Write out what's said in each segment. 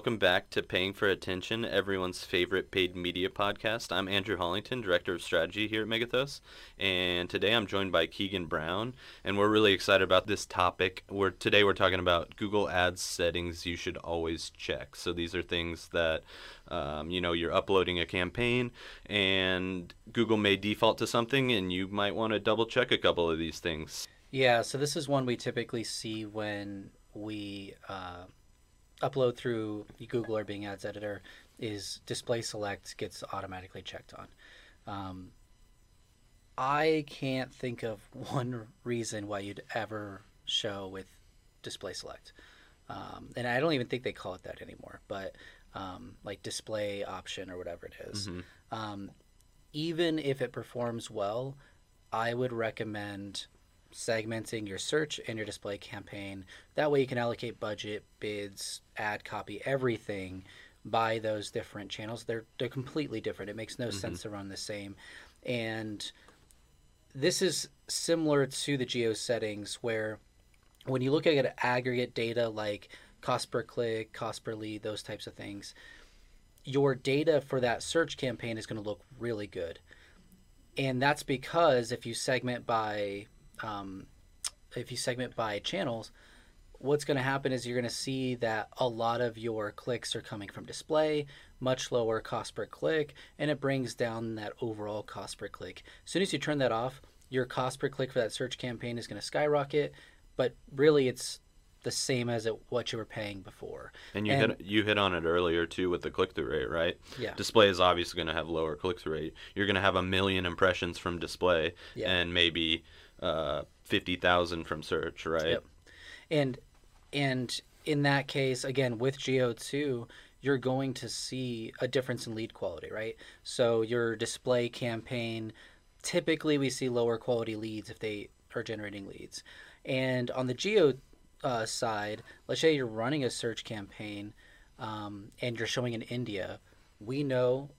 Welcome back to Paying for Attention, everyone's favorite paid media podcast. I'm Andrew Hollington, Director of Strategy here at Megathos, and today I'm joined by Keegan Brown, and we're really excited about this topic. We're today we're talking about Google Ads settings you should always check. So these are things that um, you know you're uploading a campaign, and Google may default to something, and you might want to double check a couple of these things. Yeah, so this is one we typically see when we uh, upload through Google or Bing Ads Editor is display select gets automatically checked on. Um, I can't think of one reason why you'd ever show with display select. Um, and I don't even think they call it that anymore, but um, like display option or whatever it is. Um, even if it performs well, I would recommend segmenting your search and your display campaign. That way you can allocate budget, bids, ad copy, everything by those different channels. They're they're completely different. It makes no mm-hmm. sense to run the same. And this is similar to the geo settings where when you look at aggregate data like cost per click, cost per lead, those types of things, your data for that search campaign is going to look really good. And that's because if you segment by um, if you segment by channels, what's going to happen is you're going to see that a lot of your clicks are coming from display, much lower cost per click, and it brings down that overall cost per click. As soon as you turn that off, your cost per click for that search campaign is going to skyrocket, but really it's the same as it, what you were paying before. And you hit you hit on it earlier too with the click through rate, right? Yeah. Display is obviously going to have lower click through rate. You're going to have a million impressions from display, Yeah. and maybe uh, fifty thousand from search, right? Yep. And and in that case, again with Geo two, you're going to see a difference in lead quality, right? So your display campaign, typically we see lower quality leads if they are generating leads, and on the Geo uh, side, let's say you're running a search campaign, um, and you're showing in India, we know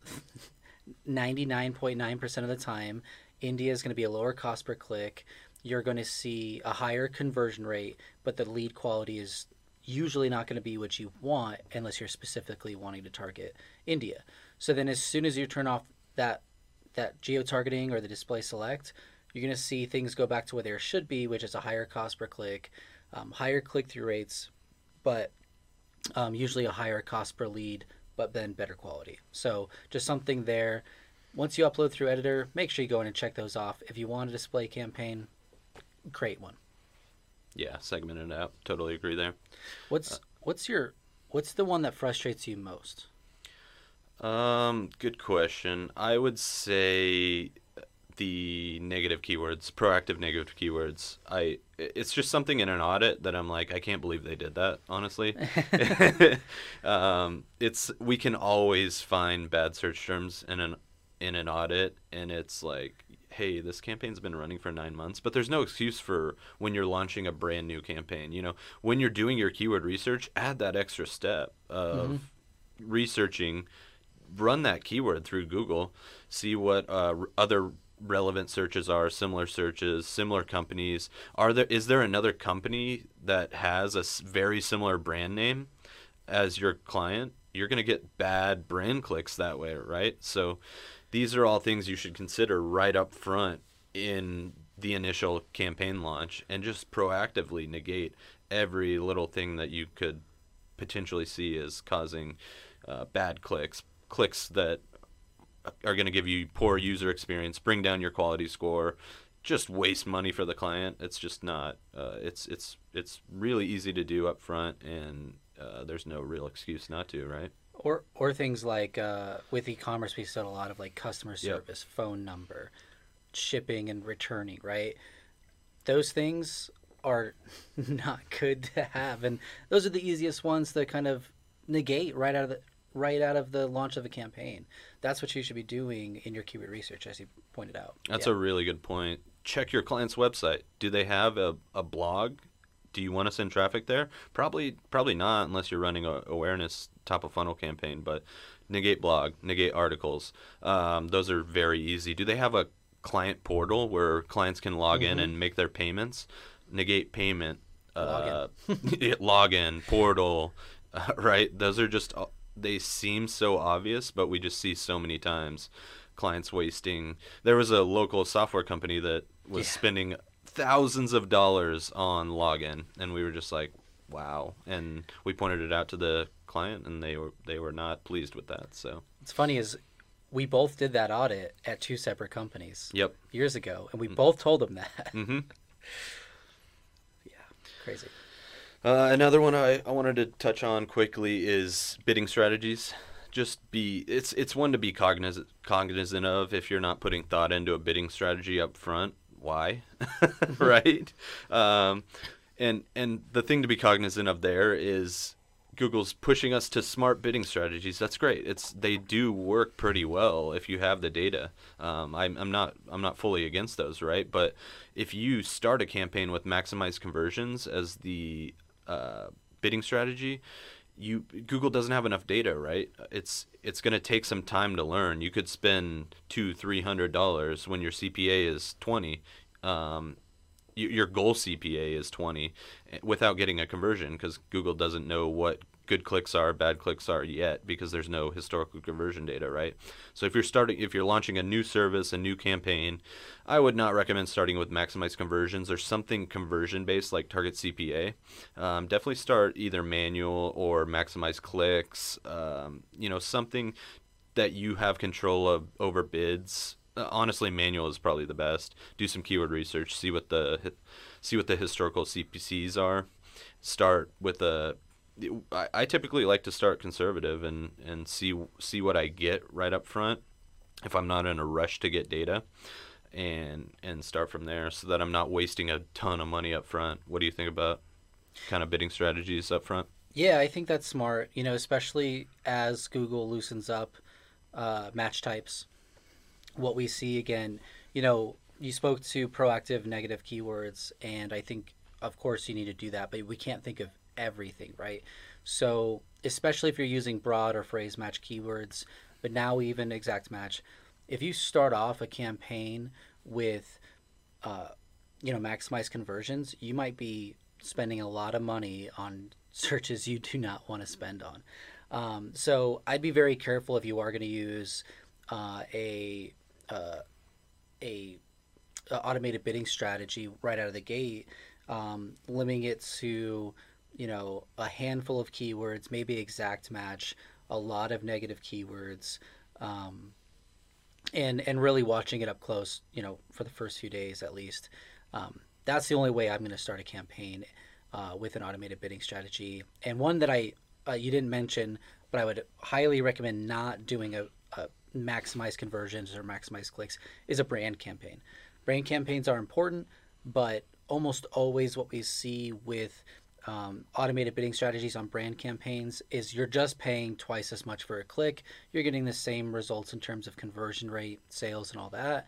99.9% of the time, India is going to be a lower cost per click. You're going to see a higher conversion rate, but the lead quality is usually not going to be what you want unless you're specifically wanting to target India. So then, as soon as you turn off that that geo targeting or the display select, you're going to see things go back to where they should be, which is a higher cost per click, um, higher click through rates, but um, usually a higher cost per lead, but then better quality. So just something there. Once you upload through editor, make sure you go in and check those off. If you want a display campaign, create one. Yeah, segment it out. Totally agree there. What's what's your what's the one that frustrates you most? Um, good question. I would say the negative keywords, proactive negative keywords. I it's just something in an audit that I'm like, I can't believe they did that. Honestly, um, it's we can always find bad search terms in an in an audit, and it's like, hey, this campaign's been running for nine months, but there's no excuse for when you're launching a brand new campaign. You know, when you're doing your keyword research, add that extra step of researching run that keyword through Google, see what uh, r- other relevant searches are, similar searches, similar companies. Are there is there another company that has a s- very similar brand name as your client? You're going to get bad brand clicks that way, right? So these are all things you should consider right up front in the initial campaign launch and just proactively negate every little thing that you could potentially see as causing uh, bad clicks, clicks that are going to give you poor user experience, bring down your quality score, just waste money for the client. It's just not. Uh, it's it's it's really easy to do up front, and uh, there's no real excuse not to, right? Or or things like uh, with e-commerce, we said a lot of like customer Yep. service, phone number, shipping and returning, right? Those things are not good to have, and those are the easiest ones to kind of negate right out of the right out of the launch of a campaign. That's what you should be doing in your keyword research, as you pointed out. That's Yeah. a really good point. Check your client's website. Do they have a, a blog? Do you want to send traffic there? Probably probably not unless you're running a awareness top of funnel campaign. But negate blog, negate articles. Um, those are very easy. Do they have a client portal where clients can log in and make their payments? Negate payment. Uh, Login. portal. right? Those are just uh, they seem so obvious, but we just see so many times clients wasting. There was a local software company that was Yeah. spending thousands of dollars on login, and we were just like, "Wow!" And we pointed it out to the client, and they were they were not pleased with that. So, it's funny is we both did that audit at two separate companies yep. years ago, and we both told them that. Mm-hmm. yeah, Crazy. Uh, another one I, I wanted to touch on quickly is bidding strategies. Just be it's it's one to be cognizant cognizant of if you're not putting thought into a bidding strategy up front. Why, right? Um, and and the thing to be cognizant of there is Google's pushing us to smart bidding strategies. That's great. It's they do work pretty well if you have the data. Um, I'm, I'm not I'm not fully against those, right? But if you start a campaign with maximize conversions as the uh, bidding strategy, you Google doesn't have enough data, right? It's it's going to take some time to learn. You could spend two three hundred dollars when your CPA is twenty. Um, your goal CPA is 20 eh, without getting a conversion because Google doesn't know what good clicks are, bad clicks are yet because there's no historical conversion data, right? So if you're starting, if you're launching a new service, a new campaign, I would not recommend starting with maximize conversions or something conversion based like Target CPA. Um, definitely start either manual or maximize clicks. Um, you know, something that you have control of over bids. Uh, honestly, manual is probably the best. Do some keyword research, see what the see what the historical CPCs are. Start with a. I, typically like to start conservative and and see see what I get right up front, if I'm not in a rush to get data, and and start from there so that I'm not wasting a ton of money up front. What do you think about kind of bidding strategies up front? Yeah, I think that's smart. You know, especially as Google loosens up uh, match types. What we see again, you know, you spoke to proactive negative keywords, and I think, of course, you need to do that, but we can't think of everything, right? So, especially if you're using broad or phrase match keywords, but now even exact match, if you start off a campaign with, uh, you know, maximize conversions, you might be spending a lot of money on searches you do not want to spend on. Um, so I'd be very careful if you are going to use uh, a uh, a automated bidding strategy right out of the gate, um, limiting it to you know a handful of keywords, maybe exact match, a lot of negative keywords, um, and and really watching it up close. You know, for the first few days at least. Um, that's the only way I'm going to start a campaign uh, with an automated bidding strategy, and one that I uh, you didn't mention, but I would highly recommend not doing a, a maximize conversions or maximize clicks is a brand campaign. Brand campaigns are important, but almost always what we see with um, automated bidding strategies on brand campaigns is you're just paying twice as much for a click. You're getting the same results in terms of conversion rate, sales, and all that.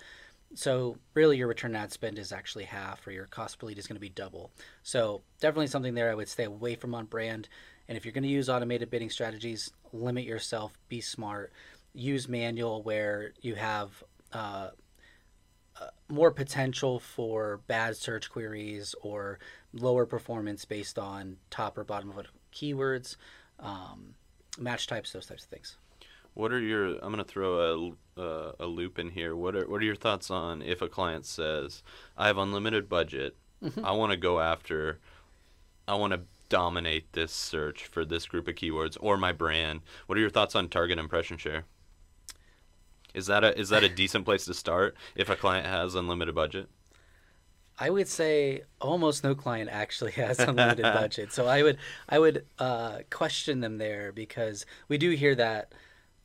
So really, your return on ad spend is actually half, or your cost per lead is going to be double. So definitely something there I would stay away from on brand. And if you're going to use automated bidding strategies, limit yourself, be smart, use manual where you have uh, uh, more potential for bad search queries or lower performance based on top or bottom of keywords, um, match types, those types of things. What are your? I'm gonna throw a uh, a loop in here. What are what are your thoughts on if a client says, "I have unlimited budget, I want to go after, I want to dominate this search for this group of keywords or my brand." What are your thoughts on target impression share? Is that a is that a decent place to start if a client has unlimited budget? I would say almost no client actually has unlimited budget. So I would I would uh, question them there because we do hear that.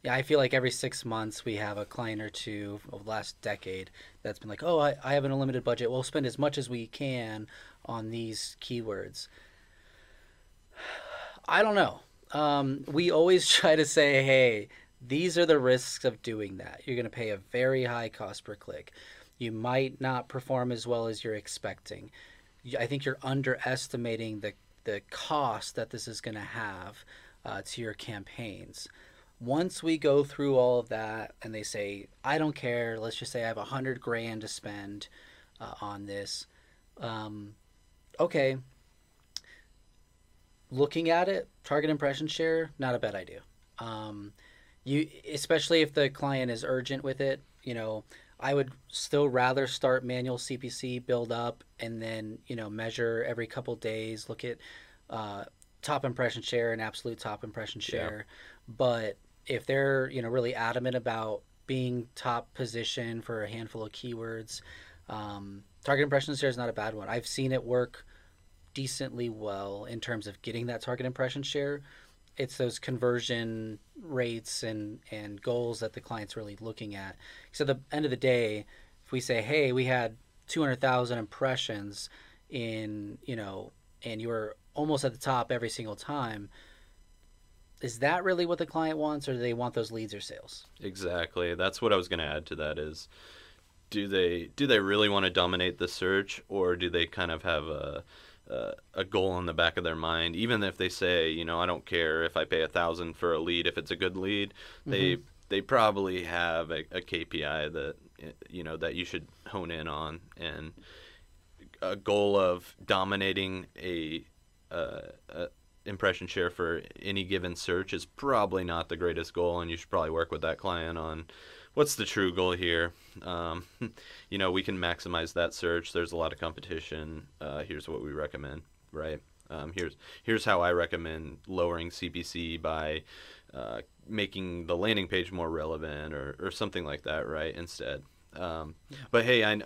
Yeah, I feel like every six months we have a client or two of the last decade that's been like, oh, I, I have an unlimited budget. We'll spend as much as we can on these keywords. I don't know. Um, we always try to say, hey, these are the risks of doing that. You're going to pay a very high cost per click. You might not perform as well as you're expecting. I think you're underestimating the, the cost that this is going to have uh, to your campaigns. Once we go through all of that and they say, I don't care, let's just say I have a hundred grand to spend uh, on this. Um, okay, looking at it, target impression share, not a bad idea. Um, you, especially if the client is urgent with it, you know, I would still rather start manual CPC, build up, and then you know measure every couple days. Look at uh, top impression share and absolute top impression share. Yeah. But if they're you know really adamant about being top position for a handful of keywords, um, target impression share is not a bad one. I've seen it work decently well in terms of getting that target impression share. It's those conversion rates and, and goals that the client's really looking at. So at the end of the day, if we say, hey, we had 200,000 impressions in, you know, and you were almost at the top every single time, is that really what the client wants or do they want those leads or sales? Exactly. That's what I was going to add to that is do they do they really want to dominate the search or do they kind of have a uh, a goal in the back of their mind. Even if they say, you know, I don't care if I pay a thousand for a lead, if it's a good lead, mm-hmm. they they probably have a, a, KPI that you know that you should hone in on, and a goal of dominating a, uh, a impression share for any given search is probably not the greatest goal, and you should probably work with that client on what's the true goal here? Um, you know, we can maximize that search. There's a lot of competition. Uh, here's what we recommend, right? Um, here's here's how I recommend lowering CPC by uh, making the landing page more relevant or, or something like that, right? Instead. Um. But hey, I,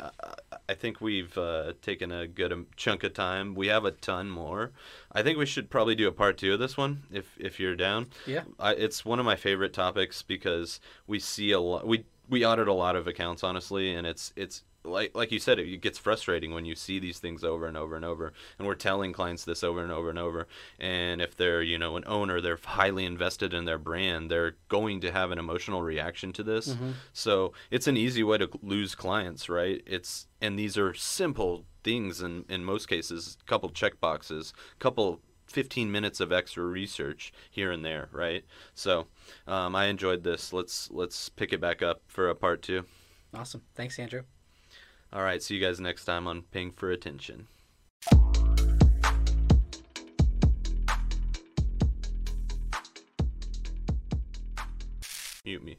I think we've uh, taken a good chunk of time. We have a ton more. I think we should probably do a part two of this one if if you're down. Yeah, I, it's one of my favorite topics because we see a lot. We we audit a lot of accounts honestly, and it's it's like like you said, it gets frustrating when you see these things over and over and over. And we're telling clients this over and over and over. And if they're you know an owner, they're highly invested in their brand. They're going to have an emotional reaction to this. Mm-hmm. So it's an easy way to lose clients, right? It's and these are simple things in in most cases. A couple check boxes, couple 15 minutes of extra research here and there, right? So um, I enjoyed this. Let's let's pick it back up for a part two. Awesome. Thanks, Andrew. All right, see you guys next time on Paying for Attention. Mute me.